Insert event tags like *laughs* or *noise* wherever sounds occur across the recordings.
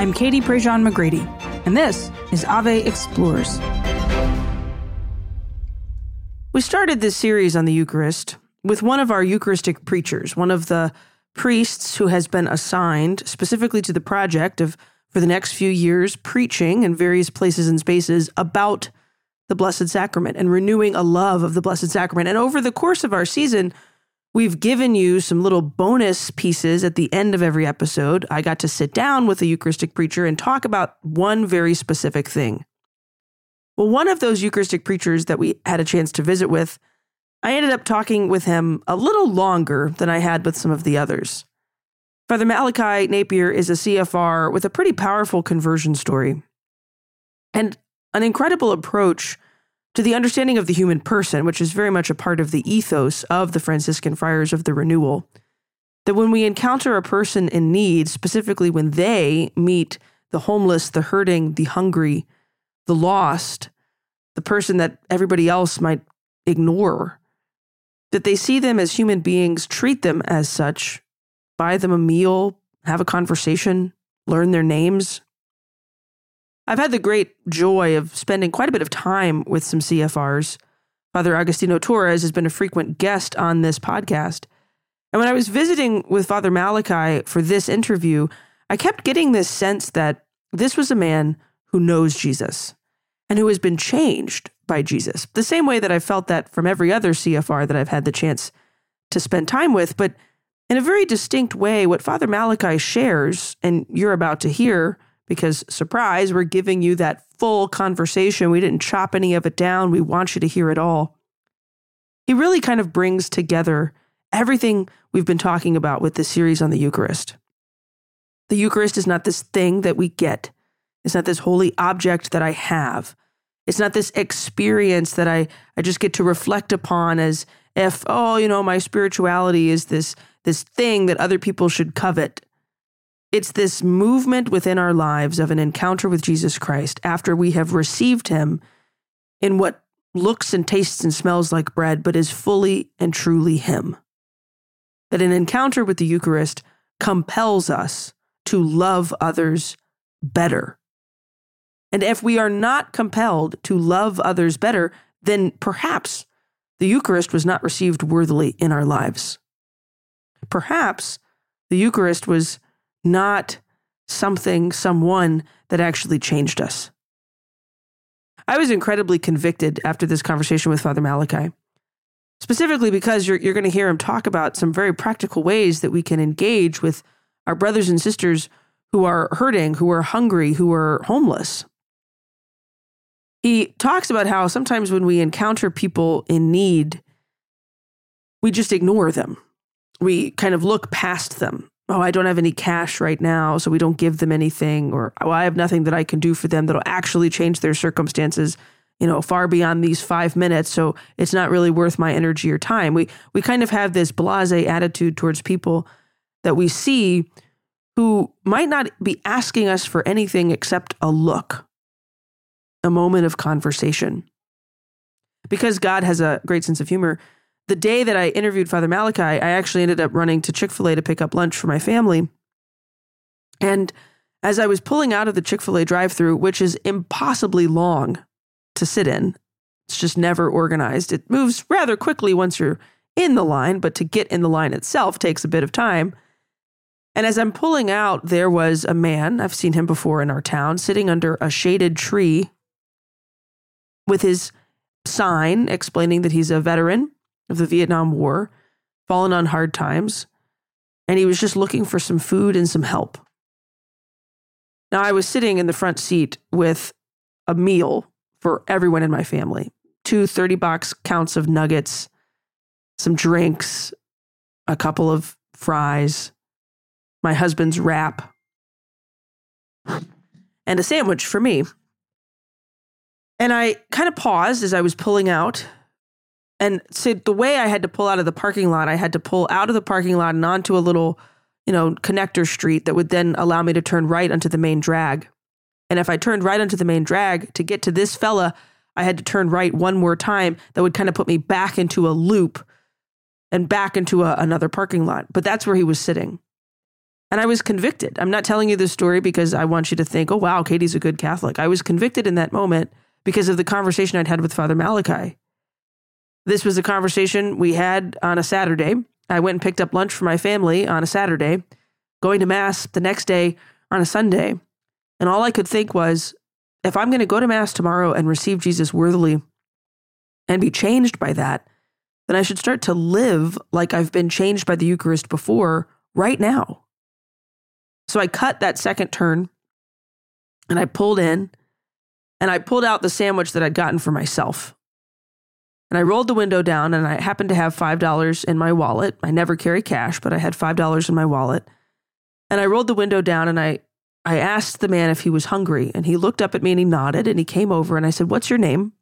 I'm Katie Prejean McGrady, and this is Ave Explores. We started this series on the Eucharist with one of our Eucharistic preachers, one of the priests who has been assigned specifically to the project of, for the next few years, preaching in various places and spaces about the Blessed Sacrament and renewing a love of the Blessed Sacrament. And over the course of our season, We've given you some little bonus pieces at the end of every episode. I got to sit down with a Eucharistic preacher and talk about one very specific thing. Well, one of those Eucharistic preachers that we had a chance to visit with, I ended up talking with him a little longer than I had with some of the others. Father Malachy Napier is a CFR with a pretty powerful conversion story and an incredible approach to the understanding of the human person, which is very much a part of the ethos of the Franciscan Friars of the Renewal. That when we encounter a person in need, specifically when they meet the homeless, the hurting, the hungry, the lost, the person that everybody else might ignore, that they see them as human beings, treat them as such, buy them a meal, have a conversation, learn their names, I've had the great joy of spending quite a bit of time with some CFRs. Father Agustino Torres has been a frequent guest on this podcast. And when I was visiting with Father Malachy for this interview, I kept getting this sense that this was a man who knows Jesus and who has been changed by Jesus. The same way that I felt that from every other CFR that I've had the chance to spend time with, but in a very distinct way, what Father Malachy shares, and you're about to hear, because, surprise, we're giving you that full conversation. We didn't chop any of it down. We want you to hear it all. He really kind of brings together everything we've been talking about with this series on the Eucharist. The Eucharist is not this thing that we get, it's not this holy object that I have. It's not this experience that I, I just get to reflect upon as if, oh, you know, my spirituality is this, this thing that other people should covet. It's this movement within our lives of an encounter with Jesus Christ after we have received him in what looks and tastes and smells like bread, but is fully and truly him. That an encounter with the Eucharist compels us to love others better. And if we are not compelled to love others better, then perhaps the Eucharist was not received worthily in our lives. Perhaps the Eucharist was not something, someone that actually changed us. I was incredibly convicted after this conversation with Father Malachy, specifically because you're, you're going to hear him talk about some very practical ways that we can engage with our brothers and sisters who are hurting, who are hungry, who are homeless. He talks about how sometimes when we encounter people in need, we just ignore them. We kind of look past them oh, I don't have any cash right now, so we don't give them anything, or oh, I have nothing that I can do for them that'll actually change their circumstances, you know, far beyond these five minutes. So it's not really worth my energy or time. We we kind of have this blase attitude towards people that we see who might not be asking us for anything except a look, a moment of conversation. Because God has a great sense of humor, the day that I interviewed Father Malachy, I actually ended up running to Chick fil A to pick up lunch for my family. And as I was pulling out of the Chick fil A drive through, which is impossibly long to sit in, it's just never organized. It moves rather quickly once you're in the line, but to get in the line itself takes a bit of time. And as I'm pulling out, there was a man, I've seen him before in our town, sitting under a shaded tree with his sign explaining that he's a veteran of the Vietnam War, fallen on hard times, and he was just looking for some food and some help. Now, I was sitting in the front seat with a meal for everyone in my family two 30 box counts of nuggets, some drinks, a couple of fries, my husband's wrap, and a sandwich for me. And I kind of paused as I was pulling out and so the way I had to pull out of the parking lot, I had to pull out of the parking lot and onto a little, you know, connector street that would then allow me to turn right onto the main drag. And if I turned right onto the main drag to get to this fella, I had to turn right one more time. That would kind of put me back into a loop and back into a, another parking lot. But that's where he was sitting. And I was convicted. I'm not telling you this story because I want you to think, oh, wow, Katie's a good Catholic. I was convicted in that moment because of the conversation I'd had with Father Malachy. This was a conversation we had on a Saturday. I went and picked up lunch for my family on a Saturday, going to Mass the next day on a Sunday. And all I could think was, if I'm going to go to Mass tomorrow and receive Jesus worthily and be changed by that, then I should start to live like I've been changed by the Eucharist before right now. So I cut that second turn and I pulled in and I pulled out the sandwich that I'd gotten for myself. And I rolled the window down and I happened to have $5 in my wallet. I never carry cash, but I had $5 in my wallet. And I rolled the window down and I I asked the man if he was hungry and he looked up at me and he nodded and he came over and I said, "What's your name?"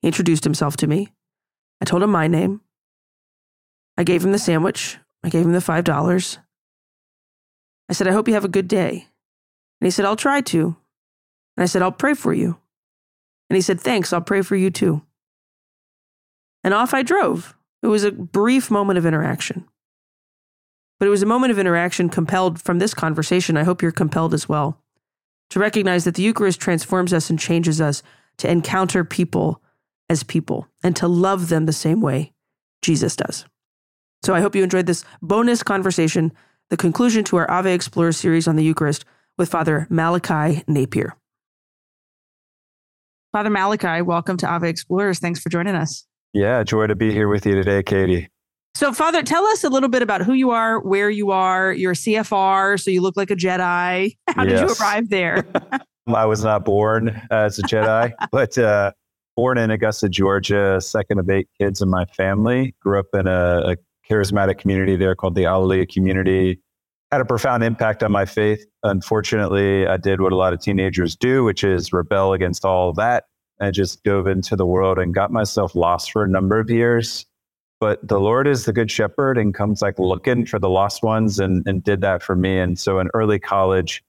He introduced himself to me. I told him my name. I gave him the sandwich. I gave him the $5. I said, I hope you have a good day. And he said, I'll try to. And I said, I'll pray for you. And he said, Thanks, I'll pray for you too. And off I drove. It was a brief moment of interaction. But it was a moment of interaction compelled from this conversation. I hope you're compelled as well to recognize that the Eucharist transforms us and changes us to encounter people as people and to love them the same way Jesus does. So I hope you enjoyed this bonus conversation, the conclusion to our Ave Explores series on the Eucharist with Father Malachy Napier. Father Malachy, welcome to Ave Explores. Thanks for joining us. Yeah, joy to be here with you today, Katie. So, Father, tell us a little bit about who you are, where you are. You're a CFR, so you look like a Jedi. *laughs* How yes. did you arrive there? *laughs* I was not born as a Jedi, *laughs* but uh, born in Augusta, Georgia, second of eight kids in my family. Grew up in a, a charismatic community there called the Alleluia community. Had a profound impact on my faith. Unfortunately, I did what a lot of teenagers do, which is rebel against all that. I just dove into the world and got myself lost for a number of years. But the Lord is the good shepherd and comes like looking for the lost ones and, and did that for me. And so in early college,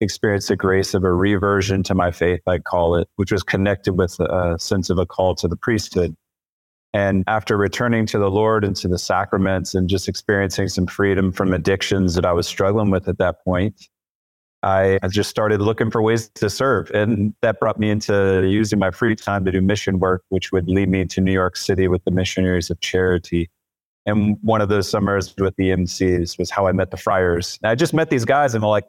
experienced the grace of a reversion to my faith, I call it, which was connected with a sense of a call to the priesthood. And after returning to the Lord and to the sacraments and just experiencing some freedom from addictions that I was struggling with at that point, I just started looking for ways to serve. And that brought me into using my free time to do mission work, which would lead me to New York City with the Missionaries of Charity. And one of those summers with the MCs was how I met the friars. And I just met these guys and they're like,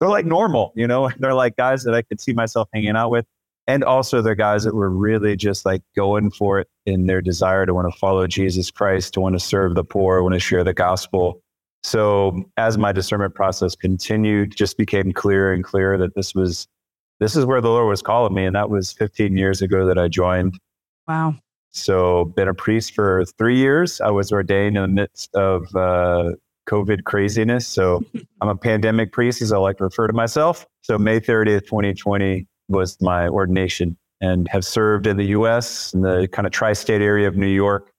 they're like normal, you know, *laughs* they're like guys that I could see myself hanging out with. And also they're guys that were really just like going for it in their desire to want to follow Jesus Christ, to want to serve the poor, want to share the gospel. So as my discernment process continued, just became clearer and clearer that this was this is where the Lord was calling me. And that was 15 years ago that I joined. Wow. So been a priest for three years. I was ordained in the midst of uh, COVID craziness. So *laughs* I'm a pandemic priest, as I like to refer to myself. So May 30th, 2020 was my ordination and have served in the US in the kind of tri state area of New York.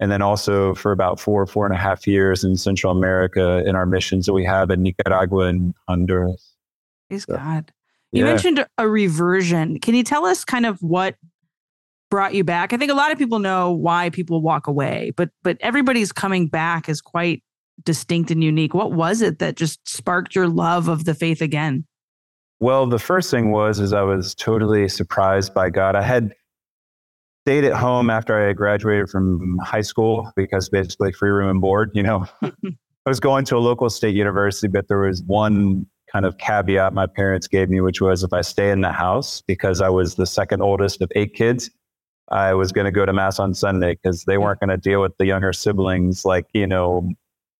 And then also for about four, four and a half years in Central America in our missions that we have in Nicaragua and Honduras. Praise so, God. You yeah. mentioned a reversion. Can you tell us kind of what brought you back? I think a lot of people know why people walk away, but but everybody's coming back is quite distinct and unique. What was it that just sparked your love of the faith again? Well, the first thing was is I was totally surprised by God. I had stayed at home after I graduated from high school because basically free room and board, you know. *laughs* I was going to a local state university, but there was one kind of caveat my parents gave me, which was if I stay in the house, because I was the second oldest of eight kids, I was going to go to mass on Sunday because they weren't going to deal with the younger siblings, like, you know,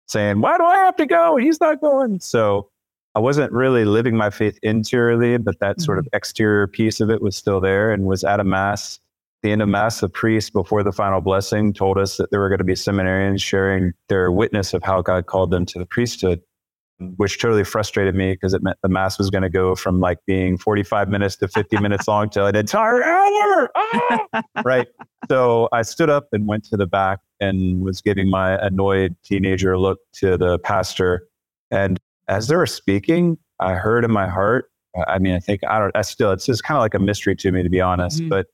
saying, Why do I have to go? He's not going. So I wasn't really living my faith interiorly, but that mm-hmm. sort of mm-hmm. exterior piece of it was still there and was at a mass. The end of mass, the priest before the final blessing told us that there were going to be seminarians sharing their witness of how God called them to the priesthood, which totally frustrated me because it meant the mass was going to go from like being 45 minutes to 50 minutes long to an entire hour. Ah! right. So I stood up and went to the back and was giving my annoyed teenager look to the pastor. And as they were speaking, I heard in my heart, I mean, I think, I don't, I still, it's just kind of like a mystery to me, to be honest, mm-hmm. but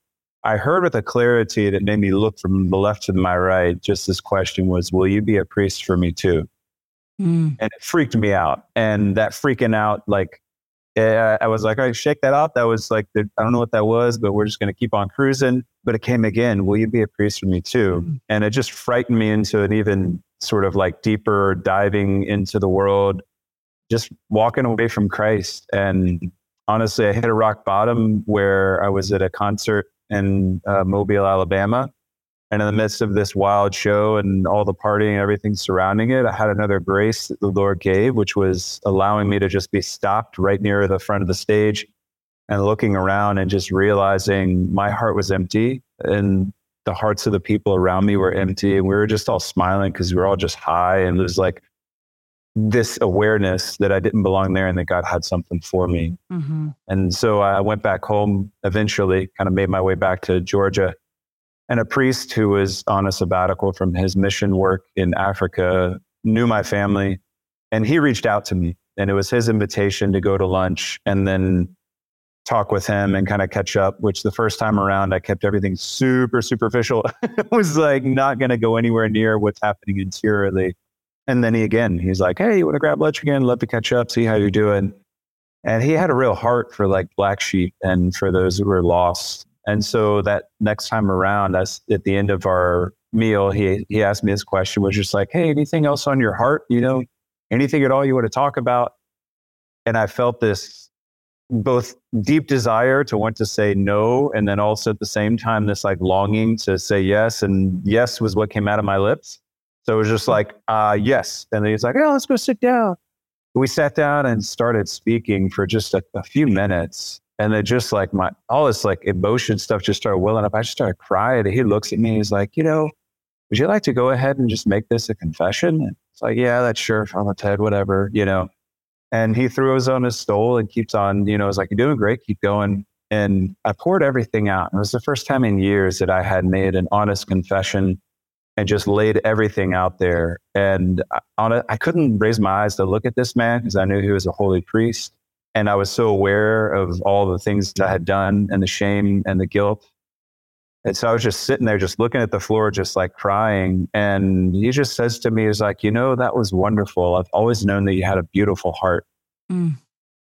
I heard with a clarity that made me look from the left to my right. Just this question was, will you be a priest for me too? Mm. And it freaked me out. And that freaking out, like, eh, I was like, all right, shake that off. That was like, the, I don't know what that was, but we're just going to keep on cruising. But it came again. Will you be a priest for me too? Mm. And it just frightened me into an even sort of like deeper diving into the world, just walking away from Christ. And honestly, I hit a rock bottom where I was at a concert in uh, Mobile, Alabama. And in the midst of this wild show and all the partying and everything surrounding it, I had another grace that the Lord gave, which was allowing me to just be stopped right near the front of the stage and looking around and just realizing my heart was empty and the hearts of the people around me were empty. And we were just all smiling because we were all just high. And it was like this awareness that I didn't belong there and that God had something for me. Mm-hmm. And so I went back home eventually, kind of made my way back to Georgia. And a priest who was on a sabbatical from his mission work in Africa knew my family. And he reached out to me. And it was his invitation to go to lunch and then talk with him and kind of catch up, which the first time around, I kept everything super superficial. *laughs* it was like not going to go anywhere near what's happening interiorly. And then he again, he's like, Hey, you want to grab lunch again? Love to catch up, see how you're doing. And he had a real heart for like black sheep and for those who were lost. And so that next time around, us at the end of our meal, he he asked me this question, was just like, Hey, anything else on your heart? You know, anything at all you want to talk about? And I felt this both deep desire to want to say no and then also at the same time this like longing to say yes and yes was what came out of my lips so it was just like, uh, yes. And then he's like, oh, let's go sit down. We sat down and started speaking for just a, a few minutes. And then just like my, all this like emotion stuff just started welling up. I just started crying. And he looks at me. He's like, you know, would you like to go ahead and just make this a confession? And it's like, yeah, that's sure. I'm a Ted, whatever, you know. And he throws on his stole and keeps on, you know, was like, you're doing great. Keep going. And I poured everything out. It was the first time in years that I had made an honest confession and just laid everything out there. And on it, I couldn't raise my eyes to look at this man because I knew he was a holy priest. And I was so aware of all the things that I had done and the shame and the guilt. And so I was just sitting there, just looking at the floor, just like crying. And he just says to me, he's like, you know, that was wonderful. I've always known that you had a beautiful heart. Mm.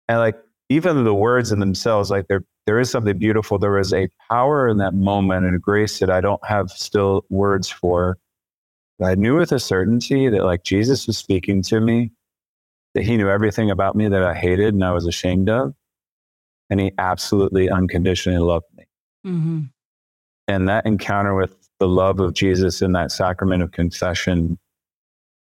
And like, even the words in themselves, like there, there is something beautiful. There is a power in that moment and a grace that I don't have still words for. But I knew with a certainty that like Jesus was speaking to me, that he knew everything about me that I hated and I was ashamed of. And he absolutely unconditionally loved me. Mm-hmm. And that encounter with the love of Jesus in that sacrament of confession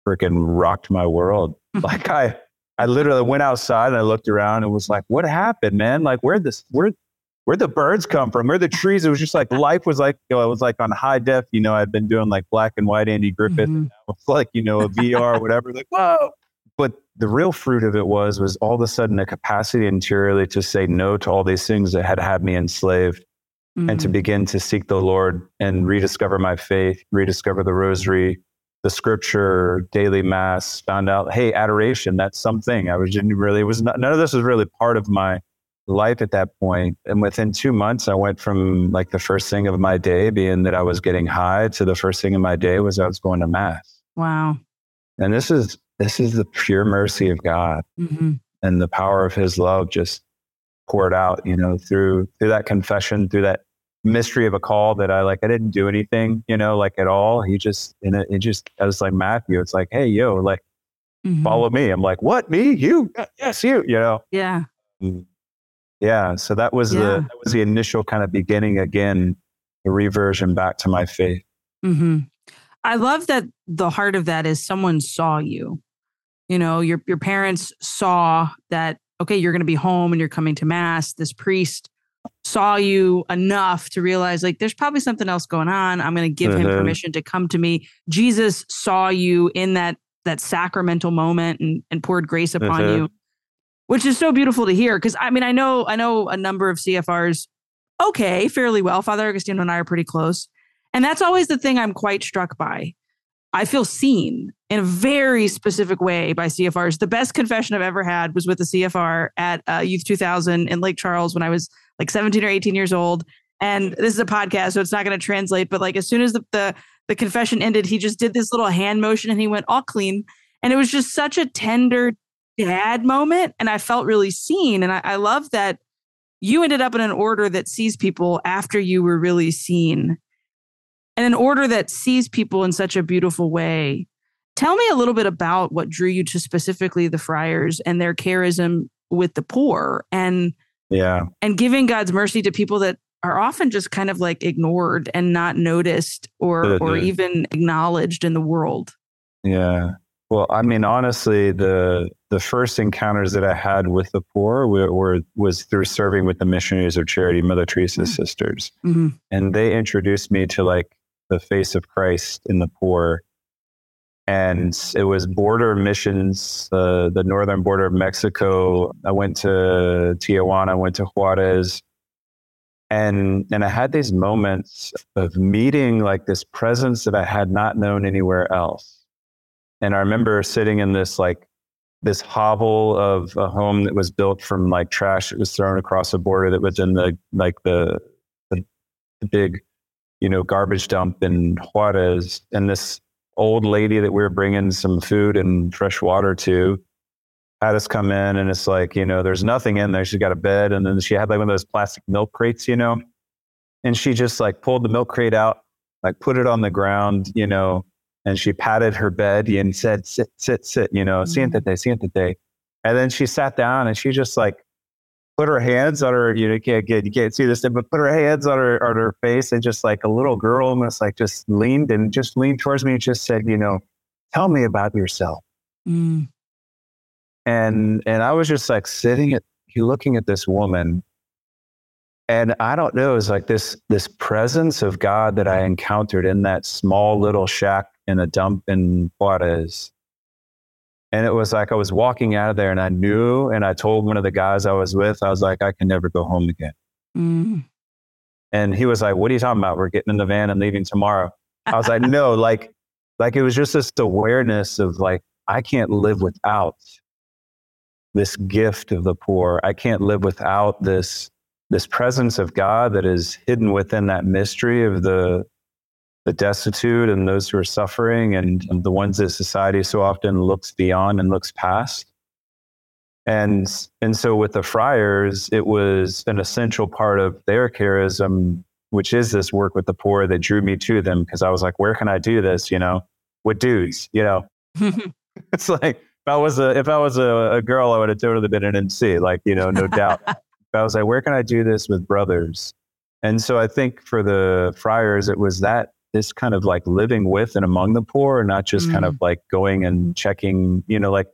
freaking rocked my world. like I, I literally went outside and I looked around and was like, what happened, man? Like, where this, where, where the birds come from, where the trees. It was just like life was like, you know, it was like on high def. You know, I'd been doing like black and white Andy Griffith. Mm-hmm. *laughs* It's like, you know, a VR whatever. Like, whoa. But the real fruit of it was, was all of a sudden a capacity interiorly to say no to all these things that had had me enslaved mm-hmm. and to mm-hmm. begin to seek the Lord and rediscover my faith, rediscover the rosary, the scripture, daily mass, found out, hey, adoration, that's something. I was didn't really, it was not, none of this was really part of my life at that point. And within two months, I went from like the first thing of my day being that I was getting high to the first thing of my day was I was going to mass. Wow. And this is, this is the pure mercy of God mm-hmm. and the power of his love just poured out, you know, through, through that confession, through that mystery of a call that I like, I didn't do anything, you know, like at all. He just, and it, it just, I was like, Matthew, it's like, Hey, yo, like, mm-hmm. follow me. I'm like, what? Me? You? Yes, you, you know? Yeah. Mm-hmm. Yeah. So that was yeah. the that was the initial kind of beginning again, the reversion back to my faith. Mm-hmm. I love that the heart of that is someone saw you. You know, your your parents saw that okay, you're going to be home and you're coming to mass. This priest saw you enough to realize like there's probably something else going on. I'm going to give him mm-hmm. permission to come to me. Jesus saw you in that that sacramental moment and, and poured grace upon mm-hmm. you which is so beautiful to hear. Because I mean, I know I know a number of CFRs, okay, fairly well. Father Agustino and I are pretty close, and that's always the thing I'm quite struck by. I feel seen in a very specific way by CFRs. The best confession I've ever had was with a CFR at uh, Youth 2000 in Lake Charles when I was like 17 or 18 years old. And this is a podcast, so it's not going to translate. But like as soon as the, the the confession ended, he just did this little hand motion and he went all clean And it was just such a tender dad moment. And I felt really seen. And I, I love that you ended up in an order that sees people after you were really seen and an order that sees people in such a beautiful way. Tell me a little bit about what drew you to specifically the friars and their charism with the poor and yeah and giving God's mercy to people that are often just kind of like ignored and not noticed or or even acknowledged in the world. Yeah. Well, I mean, honestly, the the first encounters that I had with the poor were, were was through serving with the missionaries of charity, Mother Teresa's mm-hmm. sisters, mm-hmm. and they introduced me to like the face of Christ in the poor. And it was border missions, uh, the northern border of Mexico. I went to Tijuana, I went to Juarez, and and I had these moments of meeting like this presence that I had not known anywhere else and I remember sitting in this like this hovel of a home that was built from like trash that was thrown across the border that was in the like the the, the big you know garbage dump in Juarez. And this old lady that we were bringing some food and fresh water to had us come in and it's like you know there's nothing in there. She's got a bed and then she had like one of those plastic milk crates you know? And she just like pulled the milk crate out like put it on the ground you know and she patted her bed and said, sit, sit, sit, you know, mm-hmm. siéntate, siéntate. And then she sat down and she just like put her hands on her, you know, you can't get, you can't see this, but put her hands on her, on her face and just like a little girl almost like just leaned and just leaned towards me and just said, you know, tell me about yourself. Mm. And, and I was just like sitting at, looking at this woman and I don't know, it was like this this presence of God that I encountered in that small little shack in a dump in Juarez. And it was like I was walking out of there and I knew, and I told one of the guys I was with, I was like, I can never go home again. Mm. And he was like, What are you talking about? We're getting in the van and leaving tomorrow. I was like, No, *laughs* like, like it was just this awareness of like, I can't live without this gift of the poor. I can't live without this this presence of God that is hidden within that mystery of the the destitute and those who are suffering and, the ones that society so often looks beyond and looks past. And and so with the friars, it was an essential part of their charism, which is this work with the poor that drew me to them because I was like, where can I do this? You know, with dudes, you know. *laughs* *laughs* it's like if I was a if I was a, a girl, I would have totally been an MC, like, you know, no doubt. *laughs* But I was like, where can I do this with brothers? And so I think for the friars, it was that this kind of like living with and among the poor, and not just mm. kind of mm. like going and checking, you know, like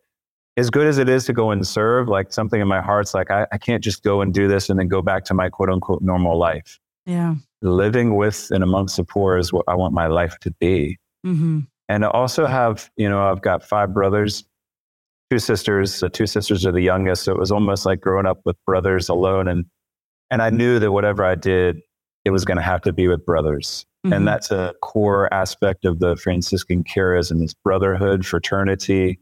as good as it is to go and serve, like something in my heart's like, I, I can't just go and do this and then go back to my quote unquote normal life. Yeah. Living with and amongst the poor is what I want my life to be. Mm-hmm. And I also have, you know, I've got five brothers two sisters. The two sisters are the youngest, so it was almost like growing up with brothers alone. And and I knew that whatever I did, it was going to have to be with brothers. Mm-hmm. And that's a core aspect of the Franciscan charism is brotherhood, fraternity.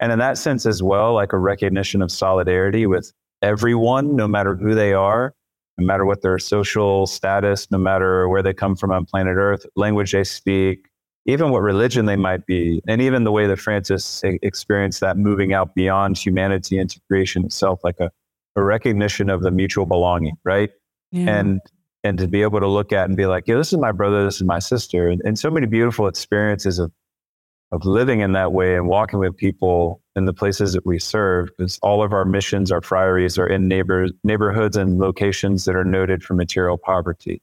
And in that sense as well, like a recognition of solidarity with everyone, no matter who they are, no matter what their social status, no matter where they come from on planet Earth, language they speak, even what religion they might be, and even the way that Francis experienced that moving out beyond humanity into creation itself, like a, a recognition of the mutual belonging, right? Yeah. And and to be able to look at and be like, yeah, this is my brother, this is my sister, and, and so many beautiful experiences of of living in that way and walking with people in the places that we serve, because all of our missions, our friaries are in neighbors, neighborhoods and locations that are noted for material poverty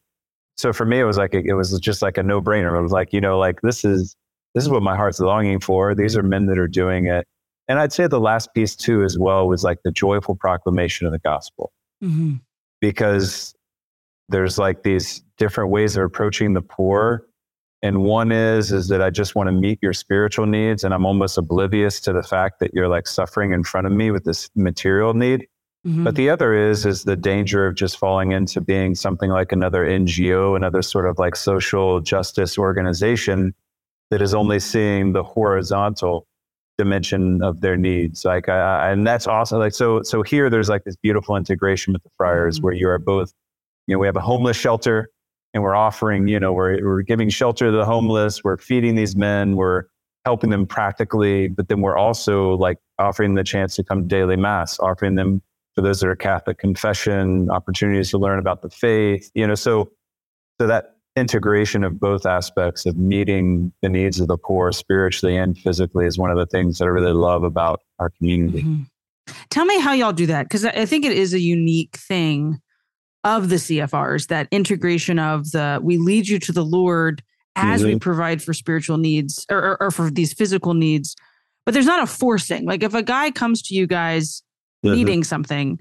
so for me, it was like it was just like a no brainer. It was like you know, like this is this is what my heart's longing for. These are men that are doing it. And I'd say the last piece too, as well, was like the joyful proclamation of the gospel, mm-hmm. because there's like these different ways of approaching the poor. And one is is that I just want to meet your spiritual needs, and I'm almost oblivious to the fact that you're like suffering in front of me with this material need. Mm-hmm. But the other is is the danger of just falling into being something like another NGO, another sort of like social justice organization that is only seeing the horizontal dimension of their needs. Like, I, and that's awesome. Like, so, so here there's like this beautiful integration with the friars mm-hmm. where you are both, you know, we have a homeless shelter and we're offering, you know, we're, we're giving shelter to the homeless. We're feeding these men. We're helping them practically, but then we're also like offering the chance to come to daily mass, offering them for those that are Catholic confession, opportunities to learn about the faith, you know, so, so that integration of both aspects of meeting the needs of the poor spiritually and physically is one of the things that I really love about our community. Mm-hmm. Tell me how y'all do that because I think it is a unique thing of the CFRs that integration of the we lead you to the Lord as mm-hmm. we provide for spiritual needs or, or, or, for these physical needs. But there's not a forcing. Like if a guy comes to you guys mm-hmm. needing something,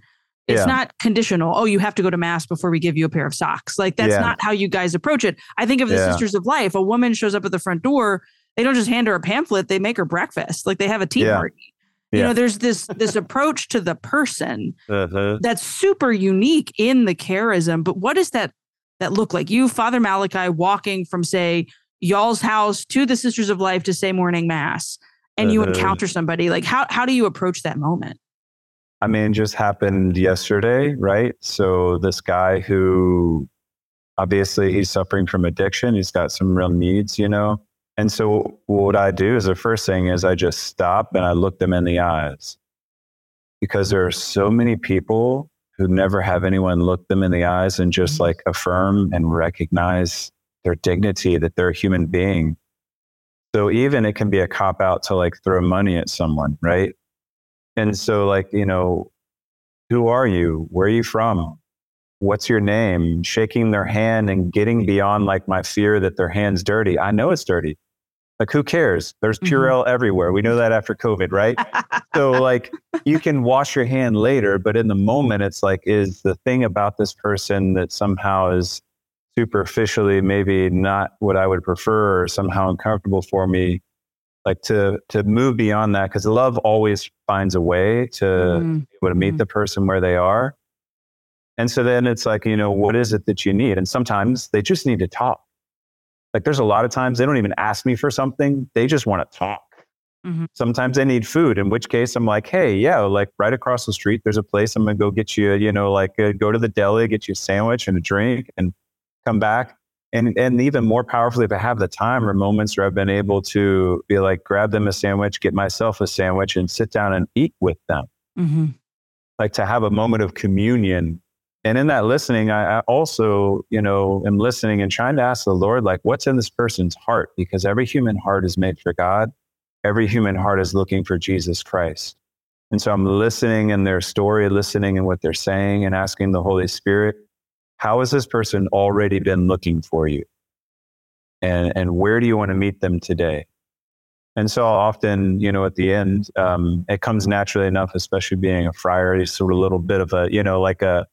it's yeah. not conditional. Oh, you have to go to mass before we give you a pair of socks. Like that's yeah. not how you guys approach it. I think of the yeah. Sisters of Life. A woman shows up at the front door. They don't just hand her a pamphlet. They make her breakfast. Like they have a tea party. You know, there's this this approach to the person uh-huh. that's super unique in the charism. But what does that that look like? You, Father Malachy, walking from say y'all's house to the Sisters of Life to say morning mass, and uh-huh. you encounter somebody. Like how how do you approach that moment? I mean, just happened yesterday, right? So this guy who obviously he's suffering from addiction, he's got some real needs, you know. And so what I do is the first thing is I just stop and I look them in the eyes. Because there are so many people who never have anyone look them in the eyes and just mm-hmm. like affirm and recognize their dignity that they're a human being. So even it can be a cop out to like throw money at someone, right? And so, like, you know, who are you? Where are you from? What's your name? Shaking their hand and getting beyond like my fear that their hand's dirty. I know it's dirty. Like, who cares? There's. Purell mm-hmm. everywhere. We know that after COVID, right? so, *laughs* like, you can wash your hand later, but in the moment, it's like, is the thing about this person that somehow is superficially maybe not what I would prefer or somehow uncomfortable for me like to to move beyond that because love always finds a way to mm-hmm. be able to meet mm-hmm. the person where they are and so then it's like you know what is it that you need and sometimes they just need to talk like there's a lot of times they don't even ask me for something they just want to talk mm-hmm. sometimes they need food in which case i'm like hey yeah like right across the street there's a place i'm gonna go get you you know like uh, go to the deli get you a sandwich and a drink and come back and and even more powerfully if i have the time or moments where i've been able to be like grab them a sandwich get myself a sandwich and sit down and eat with them mm-hmm. like to have a moment of communion and in that listening I, I also you know am listening and trying to ask the lord like what's in this person's heart because every human heart is made for god every human heart is looking for jesus christ and so i'm listening in their story listening in what they're saying and asking the holy spirit how has this person already been looking for you? And, and where do you want to meet them today? And so often, you know, at the end, um, it comes naturally enough, especially being a friar, he's sort of a little bit of a, you know, like a,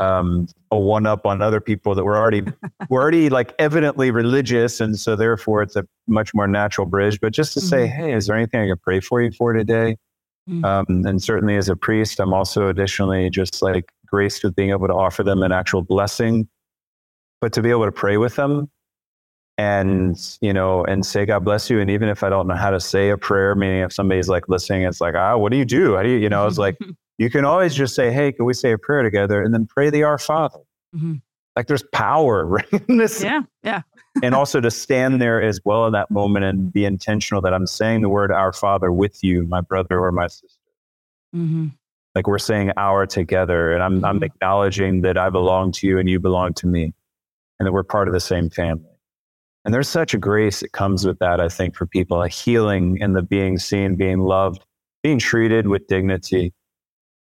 um, a one up on other people that were already, *laughs* were already like evidently religious. And so therefore it's a much more natural bridge, but just to mm-hmm. say, Hey, is there anything I can pray for you for today? Mm-hmm. Um, and certainly as a priest, I'm also additionally just like graced with being able to offer them an actual blessing, but to be able to pray with them and, you know, and say, God bless you. And even if I don't know how to say a prayer, meaning if somebody's like listening, it's like, ah, what do you do? How do you, you know, it's like, *laughs* you can always just say, hey, can we say a prayer together? And then pray the Our Father. Mm-hmm. Like there's power *laughs* right in this. Yeah. Yeah. *laughs* and also to stand there as well in that moment and be intentional that I'm saying the word Our Father with you, my brother or my sister. Mm-hmm. Like we're saying our together, and I'm, I'm mm-hmm. acknowledging that I belong to you and you belong to me, and that we're part of the same family. And there's such a grace that comes with that, I think, for people a healing in the being seen, being loved, being treated with dignity.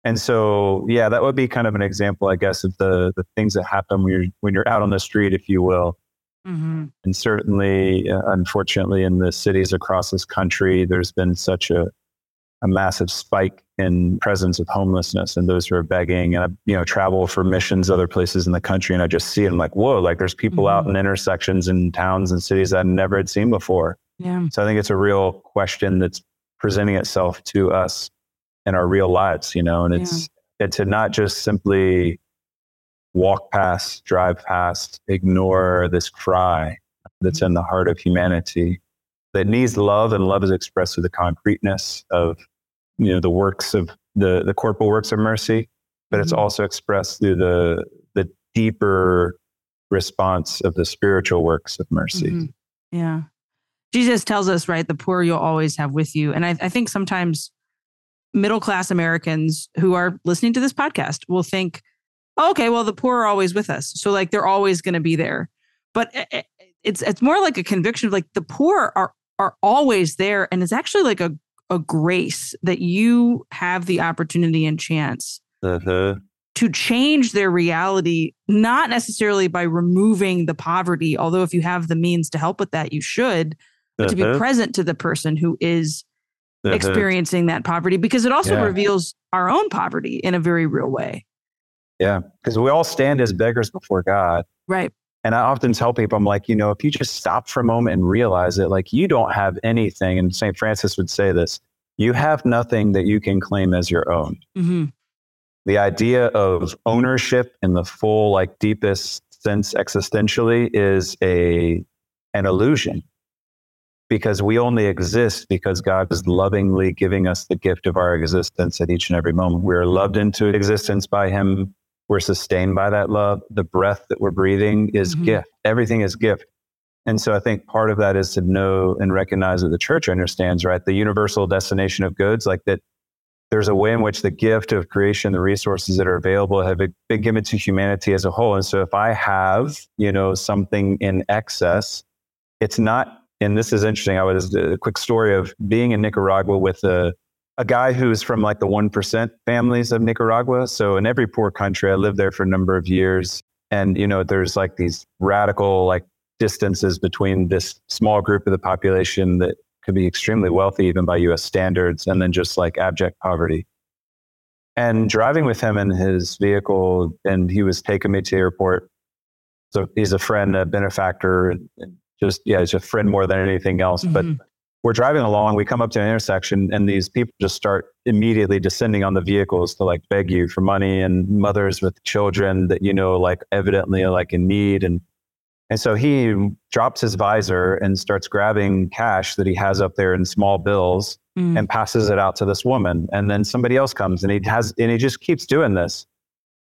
And so, yeah, that would be kind of an example, I guess, of the, the things that happen when you're, when you're out on the street, if you will. Mm-hmm. And certainly, uh, unfortunately, in the cities across this country, there's been such a, a massive spike in presence of homelessness and those who are begging. And I, you know, travel for missions other places in the country, and I just see it. I'm like, whoa! Like there's people mm-hmm. out in intersections in towns and cities that I never had seen before. Yeah. So I think it's a real question that's presenting itself to us in our real lives. You know, and it's yeah. to not just simply walk past, drive past, ignore this cry that's mm-hmm. in the heart of humanity that needs love, and love is expressed through the concreteness of you know the works of the the corporal works of mercy, but it's mm-hmm. also expressed through the the deeper response of the spiritual works of mercy. Mm-hmm. Yeah. Jesus tells us, right, the poor you'll always have with you. And I, I think sometimes middle class Americans who are listening to this podcast will think, oh, okay, well, the poor are always with us. So like they're always going to be there. But it's it's more like a conviction of like the poor are are always there. And it's actually like a, a grace that you have the opportunity and chance uh-huh. to change their reality, not necessarily by removing the poverty, although if you have the means to help with that, you should, but uh-huh. to be uh-huh. present to the person who is uh-huh. experiencing that poverty because it also yeah. reveals our own poverty in a very real way. Yeah, because we all stand as beggars before God. Right. And I often tell people, I'm like, you know, if you just stop for a moment and realize it, like you don't have anything, and St. Francis would say this you have nothing that you can claim as your own. Mm-hmm. The idea of ownership in the full, like deepest sense existentially is a an illusion because we only exist because God is lovingly giving us the gift of our existence at each and every moment. We're loved into existence by Him. We're sustained by that love. The breath that we're breathing is mm-hmm. gift. Everything is gift. And so I think part of that is to know and recognize that the church understands, right? The universal destination of goods, like that there's a way in which the gift of creation, the resources that are available have been given to humanity as a whole. And so if I have, you know, something in excess, it's not and this is interesting. I was a quick story of being in Nicaragua with a, a guy who's from like the 1% families of Nicaragua. So in every poor country, I lived there for a number of years. And, you know, there's like these radical like distances between this small group of the population that could be extremely wealthy, even by US standards, and then just like abject poverty. And driving with him in his vehicle, and he was taking me to the airport. So he's a friend, a benefactor, and just yeah, it's a friend more than anything else. Mm-hmm. But we're driving along, we come up to an intersection, and these people just start immediately descending on the vehicles to like beg you for money, and mothers with children that you know like evidently are like in need, and and so he drops his visor and starts grabbing cash that he has up there in small bills mm. and passes it out to this woman. And then somebody else comes and he has and he just keeps doing this.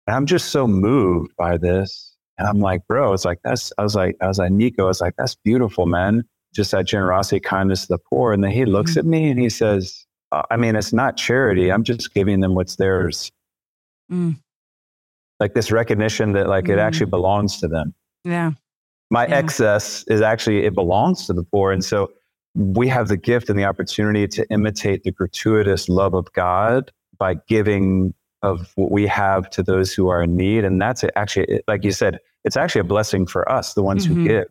And I'm just so moved by this and I'm like, bro, it's like, that's, I was like, I was like, Nico, I was like, that's beautiful, man. Just that generosity, kindness to the poor. And then he looks mm-hmm. at me and he says, uh, I mean, it's not charity. I'm just giving them what's theirs. Mm. Like this recognition that like mm. it actually belongs to them. Yeah. My yeah. excess is actually, it belongs to the poor. And so we have the gift and the opportunity to imitate the gratuitous love of God by giving of what we have to those who are in need. And that's actually, like you said, it's actually a blessing for us, the ones mm-hmm. who give.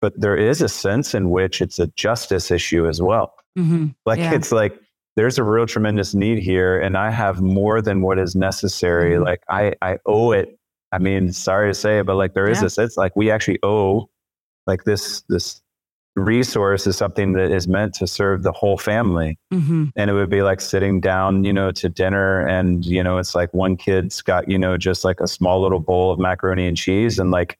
But there is a sense in which it's a justice issue as well. Mm-hmm. Like yeah. it's like there's a real tremendous need here, and I have more than what is necessary. Mm-hmm. Like I, I owe it. I mean, sorry to say it, but like there is yeah. a sense like we actually owe like this this resource is something that is meant to serve the whole family. Mm-hmm. And it would be like sitting down, you know, to dinner and, you know, it's like one kid's got, you know, just like a small little bowl of macaroni and cheese and like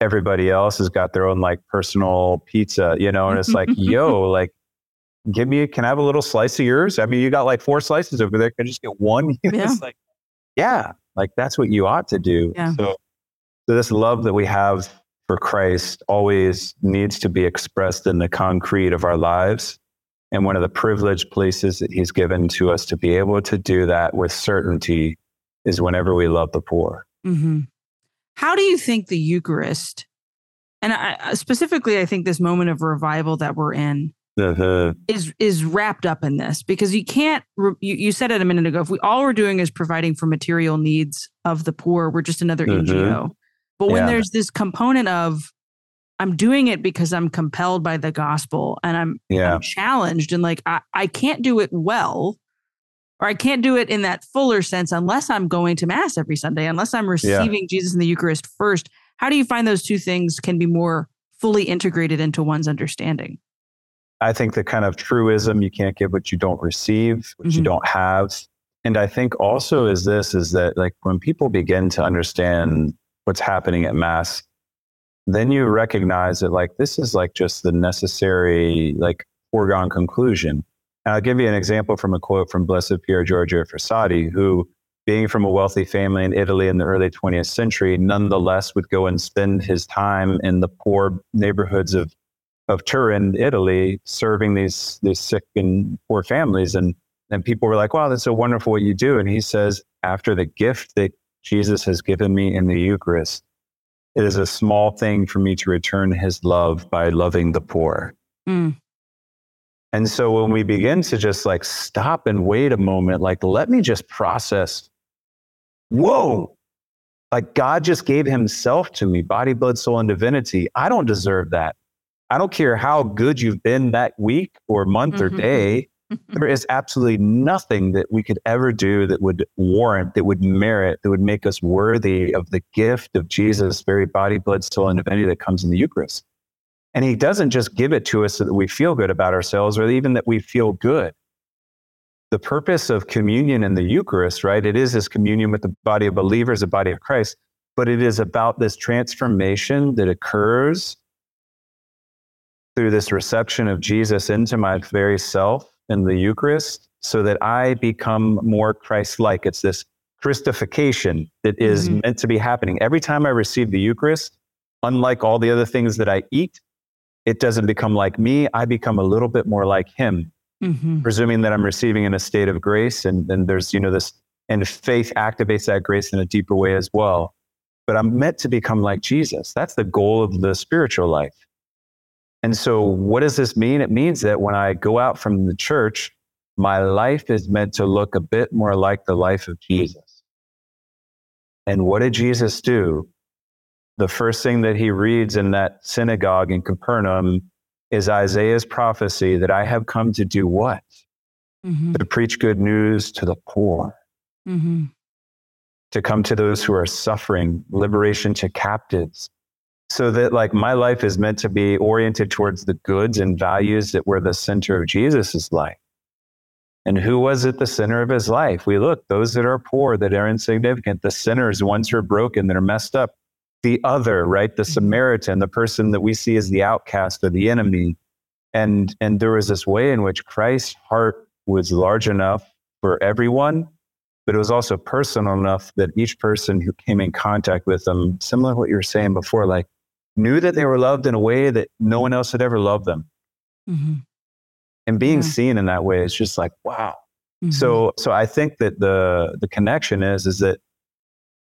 everybody else has got their own like personal pizza, you know, and it's like, *laughs* yo, like, give me, can I have a little slice of yours? I mean, you got like four slices over there. Can I just get one? *laughs* yeah. it's like, yeah, like that's what you ought to do. Yeah. So, so this love that we have for Christ always needs to be expressed in the concrete of our lives. And one of the privileged places that he's given to us to be able to do that with certainty is whenever we love the poor. Mm-hmm. How do you think the Eucharist, and I, specifically, I think this moment of revival that we're in, uh-huh. is is wrapped up in this because you can't. You, you said it a minute ago. If we all we're doing is providing for material needs of the poor, we're just another uh-huh. NGO. But when yeah. there's this component of I'm doing it because I'm compelled by the gospel and I'm, yeah. I'm challenged and like I, I can't do it well or I can't do it in that fuller sense unless I'm going to mass every Sunday, unless I'm receiving yeah. Jesus in the Eucharist first. How do you find those two things can be more fully integrated into one's understanding? I think the kind of truism you can't give what you don't receive, what mm-hmm. you don't have. And I think also is this is that like when people begin to understand what's happening at mass then you recognize that like this is like just the necessary like foregone conclusion and i'll give you an example from a quote from blessed pier giorgio frassati who being from a wealthy family in italy in the early 20th century nonetheless would go and spend his time in the poor neighborhoods of of Turin, Italy, serving these these sick and poor families. And and people were like, "Wow, that's so wonderful what you do." And he says, after the gift that Jesus has given me in the Eucharist, it is a small thing for me to return His love by loving the poor. Mm. And so when we begin to just like stop and wait a moment, like let me just process. Whoa, like God just gave himself to me, body, blood, soul, and divinity. I don't deserve that. I don't care how good you've been that week or month mm-hmm. or day. There is absolutely nothing that we could ever do that would warrant, that would merit, that would make us worthy of the gift of Jesus' very body, blood, soul, and divinity that comes in the Eucharist. And he doesn't just give it to us so that we feel good about ourselves or even that we feel good the purpose of communion in the Eucharist, right? It is this communion with the body of believers, the body of Christ, but it is about this transformation that occurs through this reception of Jesus into my very self in the Eucharist so that I become more Christ like. It's this Christification that is mm-hmm. meant to be happening. Every time I receive the Eucharist, unlike all the other things that I eat, it doesn't become like me. I become a little bit more like Him mm-hmm. presuming that I'm receiving in a state of grace. And then there's, you know, this, and faith activates that grace in a deeper way as well. But I'm meant to become like Jesus. That's the goal of the spiritual life. And so, what does this mean? It means that when I go out from the church, my life is meant to look a bit more like the life of Jesus. And what did Jesus do? The first thing that he reads in that synagogue in Capernaum is Isaiah's prophecy that I have come to do what? Mm-hmm. To preach good news to the poor, mm-hmm. to come to those who are suffering, liberation to captives. So that, like, my life is meant to be oriented towards the goods and values that were the center of Jesus' life. And who was at the center of his life? We look, those that are poor, that are insignificant, the sinners, ones who are broken, that are messed up, the other, right? The mm-hmm. Samaritan, the person that we see as the outcast or the enemy. And, and there was this way in which Christ's heart was large enough for everyone, but it was also personal enough that each person who came in contact with them, similar to what you were saying before, like knew that they were loved in a way that no one else had ever loved them. Mm-hmm. And being yeah. seen in that way is just like, wow. Mm-hmm. So, so I think that the, the connection is, is that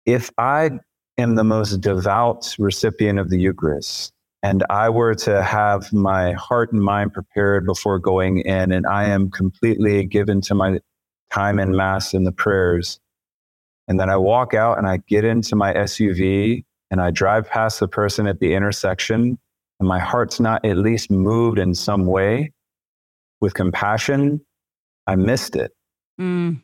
if I am the most devout recipient of the Eucharist, and I were to have my heart and mind prepared before going in, and I am completely given to my time in Mass and the prayers, and then I walk out and I get into my SUV and I drive past the person at the intersection, and my heart's not at least moved in some way with compassion, I missed it. Mm.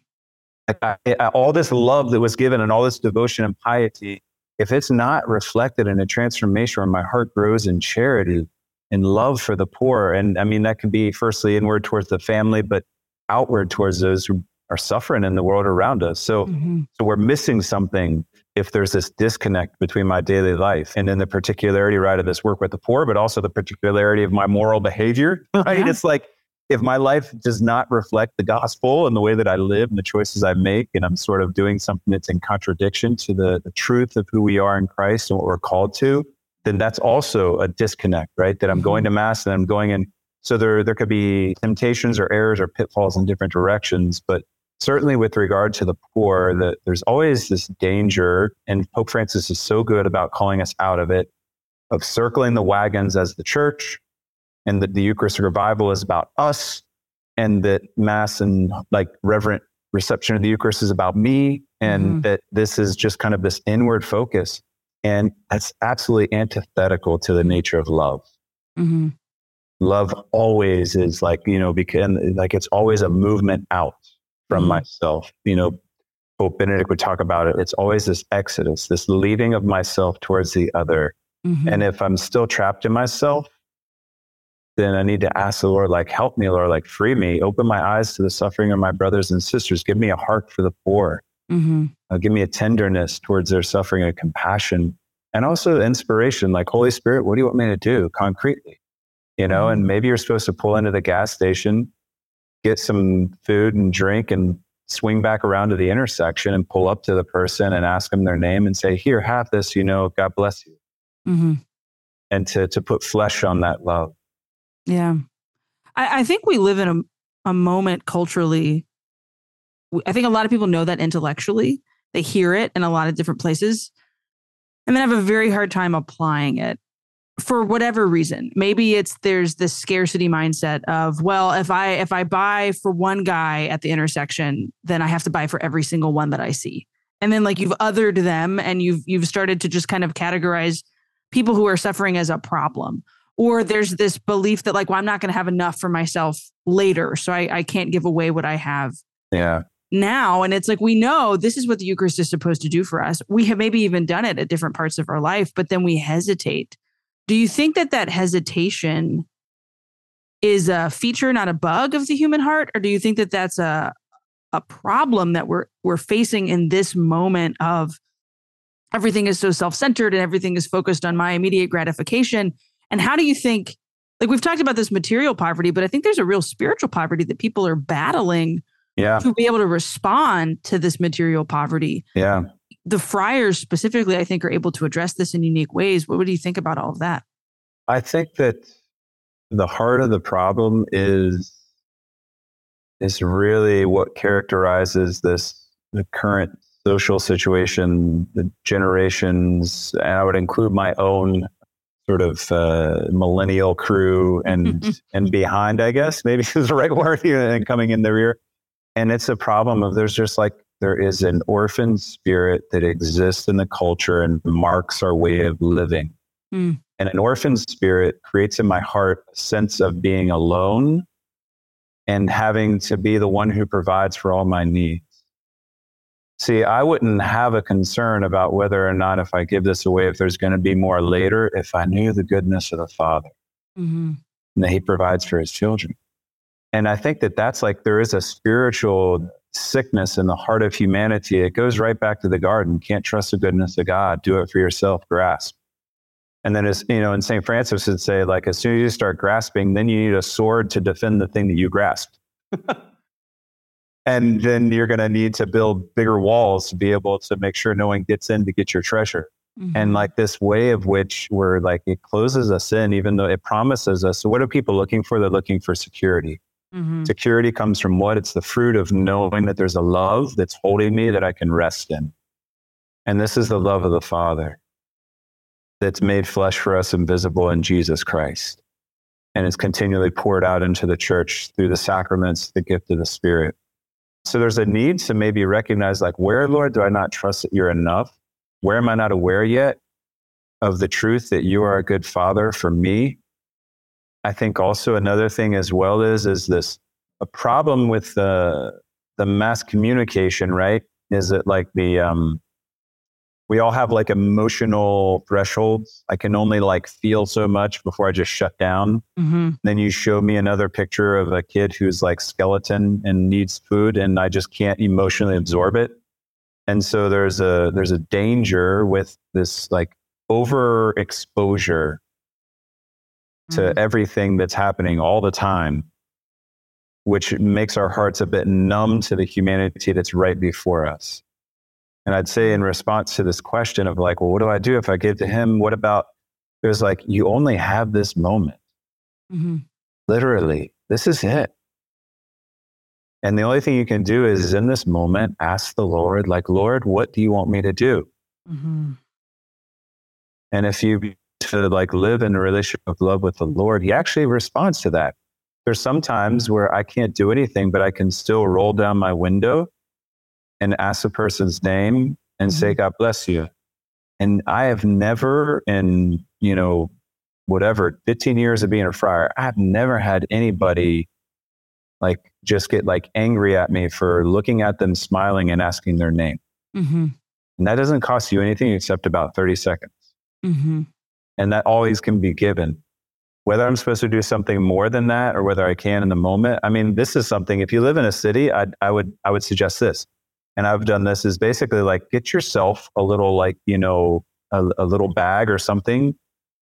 I, I, all this love that was given and all this devotion and piety if it's not reflected in a transformation where my heart grows in charity and love for the poor, and I mean, that can be firstly inward towards the family, but outward towards those who are suffering in the world around us. So, mm-hmm. so we're missing something if there's this disconnect between my daily life and then the particularity, right, of this work with the poor, but also the particularity of my moral behavior, *laughs* right? Yeah. It's like, if my life does not reflect the gospel and the way that I live and the choices I make, and I'm sort of doing something that's in contradiction to the, the truth of who we are in Christ and what we're called to, then that's also a disconnect, right? That I'm going mm-hmm. to mass and I'm going in. So there, there could be temptations or errors or pitfalls in different directions, but certainly with regard to the poor, that there's always this danger, and Pope Francis is so good about calling us out of it, of circling the wagons as the church, and that the Eucharistic revival is about us, and that Mass and like reverent reception of the Eucharist is about me, and mm-hmm. that this is just kind of this inward focus. And that's absolutely antithetical to the nature of love. Mm-hmm. Love always is like, you know, because like it's always a movement out from mm-hmm. myself. You know, Pope Benedict would talk about it. It's always this exodus, this leaving of myself towards the other. Mm-hmm. And if I'm still trapped in myself, then I need to ask the Lord, like, help me, Lord, like, free me, open my eyes to the suffering of my brothers and sisters. Give me a heart for the poor. Mm-hmm. Uh, give me a tenderness towards their suffering, a compassion, and also inspiration. Like, Holy Spirit, what do you want me to do concretely? You know, mm-hmm. and maybe you're supposed to pull into the gas station, get some food and drink, and swing back around to the intersection and pull up to the person and ask them their name and say, Here, have this, you know, God bless you. Mm-hmm. And to, to put flesh on that love Yeah. I, I think we live in a, a moment culturally. I think a lot of people know that intellectually. They hear it in a lot of different places and then have a very hard time applying it for whatever reason maybe it's there's this scarcity mindset of well if i if i buy for one guy at the intersection then i have to buy for every single one that i see. And then like you've othered them and you've you've started to just kind of categorize people who are suffering as a problem. Or there's this belief that like well i'm not going to have enough for myself later so I, I can't give away what i have. Yeah. Now and it's like we know this is what the eucharist is supposed to do for us. We have maybe even done it at different parts of our life but then we hesitate do you think that that hesitation is a feature, not a bug of the human heart, or do you think that that's a a problem that we're we're facing in this moment of everything is so self-centered and everything is focused on my immediate gratification? And how do you think like we've talked about this material poverty, but I think there's a real spiritual poverty that people are battling yeah. to be able to respond to this material poverty. Yeah the friars specifically, I think, are able to address this in unique ways. What, what do you think about all of that? I think that the heart of the problem is is really what characterizes this the current social situation, the generations, and I would include my own sort of uh, millennial crew and *laughs* and behind, I guess maybe *laughs* is the right word, and coming in the rear. And it's a problem of there's just like there is an orphan spirit that exists in the culture and marks our way of living. Mm. And an orphan spirit creates in my heart a sense of being alone and having to be the one who provides for all my needs. See, I wouldn't have a concern about whether or not if I give this away, if there's going to be more later, if I knew the goodness of the Father mm-hmm. and that He provides for His children. And I think that that's like there is a spiritual sickness in the heart of humanity, it goes right back to the garden. Can't trust the goodness of God. Do it for yourself. Grasp. And then, as you know, and St. Francis would say, like, as soon as you start grasping, then you need a sword to defend the thing that you grasped. *laughs* and then you're going to need to build bigger walls to be able to make sure no one gets in to get your treasure. Mm-hmm. And like this way of which we're like, it closes us in, even though it promises us. So, what are people looking for? They're looking for security. Mm-hmm. Security comes from what? It's the fruit of knowing that there's a love that's holding me that I can rest in. And this is the love of the Father that's made flesh for us and visible in Jesus Christ and is continually poured out into the church through the sacraments, the gift of the Spirit. So there's a need to maybe recognize, like, where, Lord, do I not trust that you're enough? Where am I not aware yet of the truth that you are a good father for me? I think also another thing as well is is this a problem with the the mass communication, right? Is it like the um, we all have like emotional thresholds. I can only like feel so much before I just shut down. Mm-hmm. Then you show me another picture of a kid who's like skeleton and needs food, and I just can't emotionally absorb it. And so there's a there's a danger with this like overexposure to mm-hmm. everything that's happening all the time, which makes our hearts a bit numb to the humanity that's right before us. And I'd say, in response to this question of like, well, what do I do if I give to him? What about there's like, you only have this moment. Mm-hmm. Literally, this is it. And the only thing you can do is in this moment, ask the Lord, like, Lord, what do you want me to do? Mm-hmm. And if you to like live in a relationship of love with the Lord, he actually responds to that. There's some times where I can't do anything, but I can still roll down my window and ask a person's name and say, mm-hmm. God bless you. And I have never, in, you know, whatever, 15 years of being a friar, I've never had anybody like just get like angry at me for looking at them smiling and asking their name. Mm-hmm. And that doesn't cost you anything except about 30 seconds. Mm-hmm and that always can be given. Whether I'm supposed to do something more than that or whether I can in the moment. I mean, this is something, if you live in a city, I, I would, I would suggest this. And I've done this is basically like get yourself a little, like, you know, a, a little bag or something.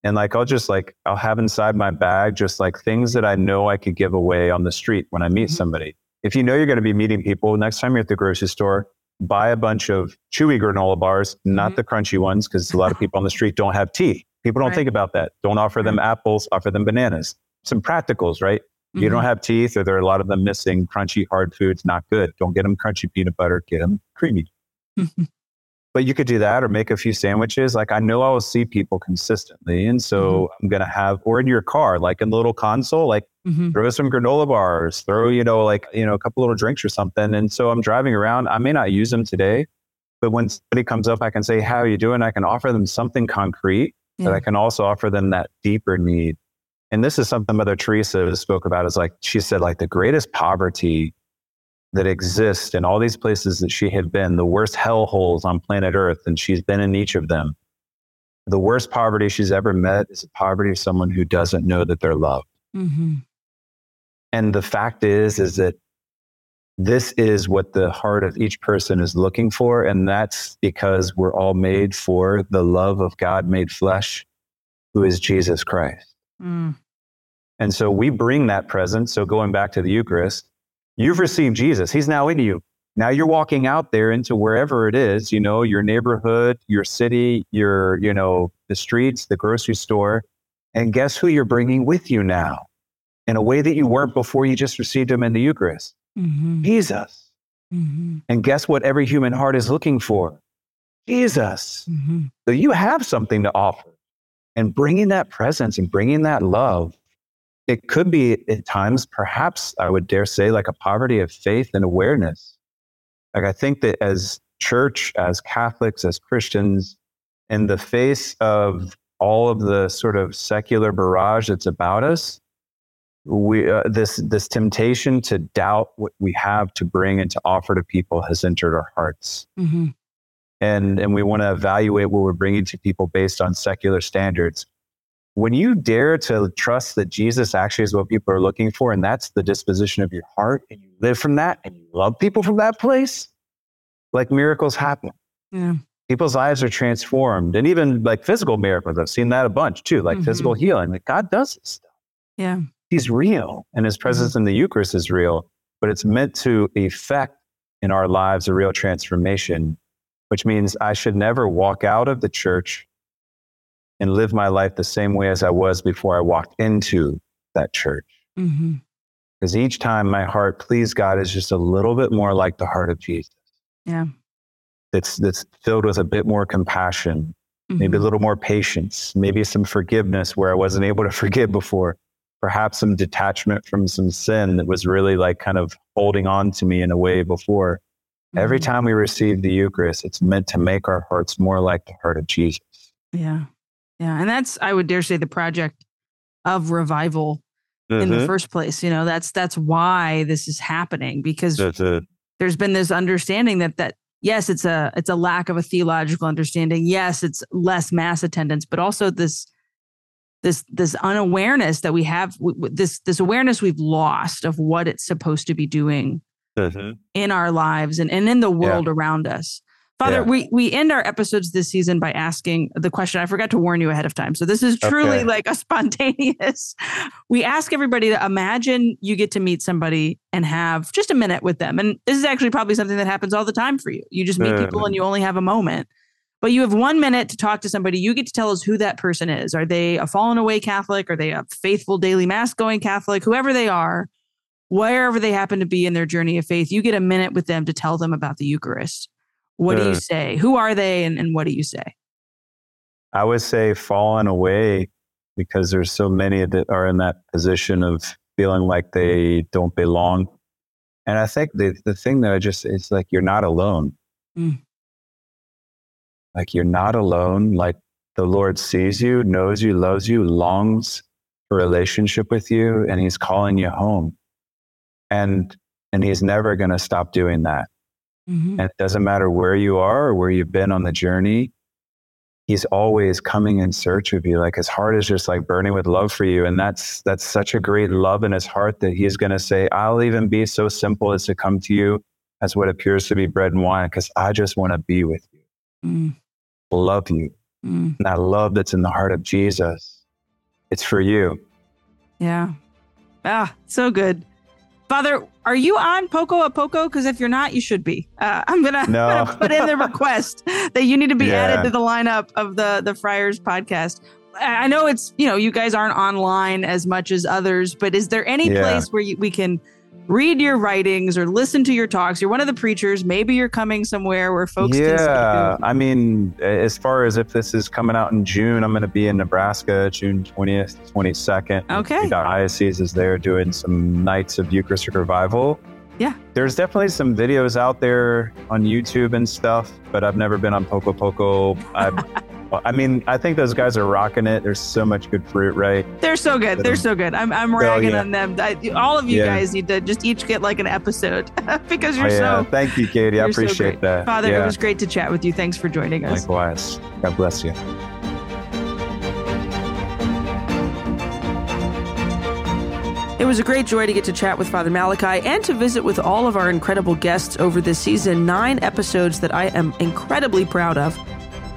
And like, I'll just like, I'll have inside my bag just like things that I know I could give away on the street when I meet mm-hmm. somebody. If you know you're going to be meeting people, next time you're at the grocery store, buy a bunch of chewy granola bars, not mm-hmm. the crunchy ones, because a lot of people on the street don't have teeth. People don't right. think about that. Don't offer them apples, offer them bananas. some practicals, right? Mm-hmm. You don't mm-hmm. have teeth, or there are a lot of them missing. Crunchy, hard foods, not good. Don't get them crunchy peanut butter. Get them creamy. *laughs* but you could do that, or make a few sandwiches. Like I know I will see people consistently, and so mm-hmm. I'm gonna have, or in your car, like in the little console, like mm-hmm. throw some granola bars, throw you know like you know a couple little drinks or something. And so I'm driving around. I may not use them today, but when somebody comes up, I can say, "How are you doing?" I can offer them something concrete, yeah. but I can also offer them that deeper need and this is something Mother Teresa spoke about is like she said like the greatest poverty that exists in all these places that she had been, the worst hellholes on planet Earth, and she's been in each of them. The worst poverty she's ever met is the poverty of someone who doesn't know that they're loved. Mm-hmm. And the fact is, is that this is what the heart of each person is looking for. And that's because we're all made for the love of God made flesh, who is Jesus Christ. Mm. And so we bring that presence. So going back to the Eucharist, you've received Jesus. He's now in you. Now you're walking out there into wherever it is, you know, your neighborhood, your city, your, you know, the streets, the grocery store. And guess who you're bringing with you now in a way that you weren't before you just received him in the Eucharist? Mm-hmm. Jesus. Mm-hmm. And guess what every human heart is looking for? Jesus. Mm-hmm. So you have something to offer and bringing that presence and bringing that love it could be at times perhaps i would dare say like a poverty of faith and awareness like i think that as church as catholics as christians in the face of all of the sort of secular barrage that's about us we uh, this this temptation to doubt what we have to bring and to offer to people has entered our hearts. Mm-hmm. And and we want to evaluate what we're bringing to people based on secular standards. When you dare to trust that jesus actually is what people are looking for and that's the disposition of your heart and you live from that and you love people from that place like miracles happen. Yeah. people's lives are transformed and even like physical miracles i've seen that a bunch too like mm-hmm. physical healing like god does this stuff. Yeah he's real and his presence mm-hmm. in the eucharist is real but it's meant to effect in our lives a real transformation which means I should never walk out of the church and live my life the same way as I was before I walked into that church. Mm-hmm. Because each time my heart, please God, is just a little bit more like the heart of Jesus. Yeah. That's, that's filled with a bit more compassion, mm-hmm. maybe a little more patience, maybe some forgiveness where I wasn't able to forgive before, perhaps some detachment from some sin that was really like kind of holding on to me in a way before. Every mm-hmm. time we receive the Eucharist, it's meant to make our hearts more like the heart of Jesus. Yeah. Yeah. And that's, I would dare say, the project of revival mm-hmm. in the mm-hmm. first place. You know, that's that's why this is happening because there's been this understanding that that yes, it's a it's a lack of a theological understanding. Yes, it's less mass attendance, but also this this this unawareness that we have this this awareness we've lost of what it's supposed to be doing mm-hmm. in our lives and, and in the world yeah. around us. Father, yeah. we, we end our episodes this season by asking the question. I forgot to warn you ahead of time. So this is truly okay. like a *laughs* spontaneous. We ask everybody to imagine you get to meet somebody and have just a minute with them. And this is actually probably something that happens all the time for you. You just meet people and you only have a moment. But you have one minute to talk to somebody. You get to tell us who that person is. Are they a fallen away Catholic? Are they a faithful daily mass going Catholic? Whoever they are, wherever they happen to be in their journey of faith, you get a minute with them to tell them about the Eucharist. What uh, do you say? Who are they and, and what do you say? I would say fallen away because there's so many that are in that position of feeling like they don't belong. And I think the, the thing that I just, it's like you're not alone. Mm. Like you're not alone. Like the Lord sees you, knows you, loves you, longs for relationship with you, and He's calling you home and and he's never going to stop doing that mm-hmm. and it doesn't matter where you are or where you've been on the journey he's always coming in search of you like his heart is just like burning with love for you and that's that's such a great love in his heart that he's going to say i'll even be so simple as to come to you as what appears to be bread and wine because i just want to be with you mm. Love you mm. and that love that's in the heart of jesus it's for you yeah ah so good Father, are you on Poco a Poco? Because if you're not, you should be. Uh, I'm gonna, *laughs* no. gonna, put in the request that you need to be yeah. added to the lineup of the the Friars podcast. I know it's, you know, you guys aren't online as much as others, but is there any Yeah. place where you, we can read your writings or listen to your talks? You're one of the preachers. Maybe you're coming somewhere where folks can see yeah, you. I mean, as far as if this is coming out in June, I'm going to be in Nebraska, June 20th, 22nd. Okay. The diocese is there doing some nights of Eucharistic revival. Yeah. There's definitely some videos out there on YouTube and stuff, but I've never been on Poco Poco. I've, *laughs* I mean, I think those guys are rocking it. There's so much good fruit, right? They're so good. They're so good. I'm, I'm ragging yeah. on them. I, all of you Yeah. guys need to just each get like an episode *laughs* because you're Oh, yeah. so. Thank you, Katie. I you're so appreciate that. Father, it was great to chat with you. Thanks for joining us. Likewise. God bless you. It was a great joy to get to chat with Father Malachy and to visit with all of our incredible guests over this season. Nine episodes that I am incredibly proud of.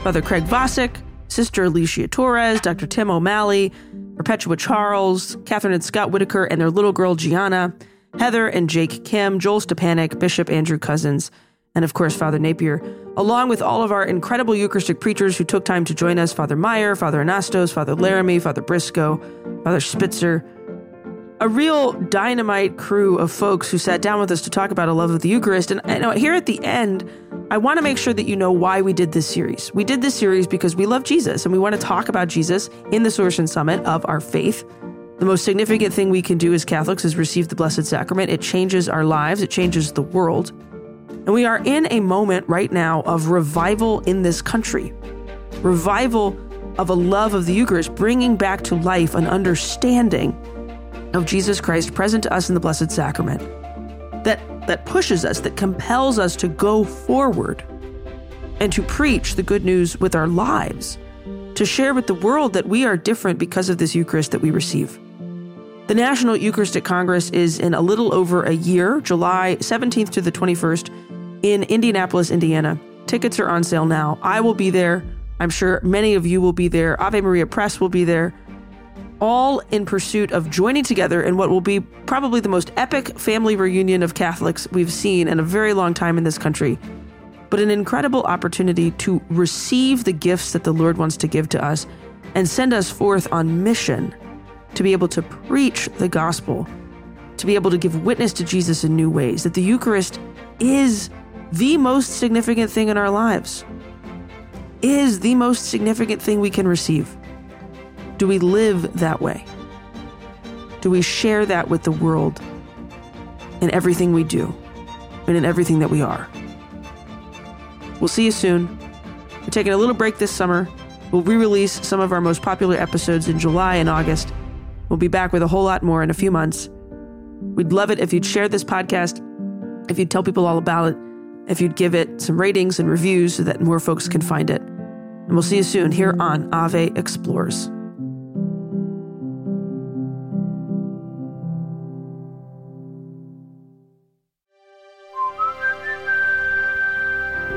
Father Craig Vosick, Sister Alicia Torres, Dr. Tim O'Malley, Perpetua Charles, Catherine and Scott Whitaker, and their little girl Gianna, Heather and Jake Kim, Joel Stepanek, Bishop Andrew Cozzens, and of course Father Napier, along with all of our incredible Eucharistic preachers who took time to join us Father Meyer, Father Anastos, Father Laramie, Father Briscoe, Father Spitzer, a real dynamite crew of folks who sat down with us to talk about a love of the Eucharist. And know here at the end, I want to make sure that you know why we did this series. We did this series because we love Jesus and we want to talk about Jesus in the Source and Summit of our faith. The most significant thing we can do as Catholics is receive the Blessed Sacrament. It changes our lives, it changes the world. And we are in a moment right now of revival in this country. Revival of a love of the Eucharist, bringing back to life an understanding of Jesus Christ present to us in the Blessed Sacrament that, that pushes us, that compels us to go forward and to preach the good news with our lives, to share with the world that we are different because of this Eucharist that we receive. The National Eucharistic Congress is in a little over a year, July 17th to the 21st, in Indianapolis, Indiana. Tickets are on sale now. I will be there. I'm sure many of you will be there. Ave Maria Press will be there all in pursuit of joining together in what will be probably the most epic family reunion of Catholics we've seen in a very long time in this country, but an incredible opportunity to receive the gifts that the Lord wants to give to us and send us forth on mission to be able to preach the gospel, to be able to give witness to Jesus in new ways, that the Eucharist is the most significant thing in our lives, is the most significant thing we can receive. Do we live that way? Do we share that with the world in everything we do and in everything that we are? We'll see you soon. We're taking a little break this summer. We'll re release some of our most popular episodes in July and August. We'll be back with a whole lot more in a few months. We'd love it if you'd share this podcast, if you'd tell people all about it, if you'd give it some ratings and reviews so that more folks can find it. And we'll see you soon here on Ave Explores.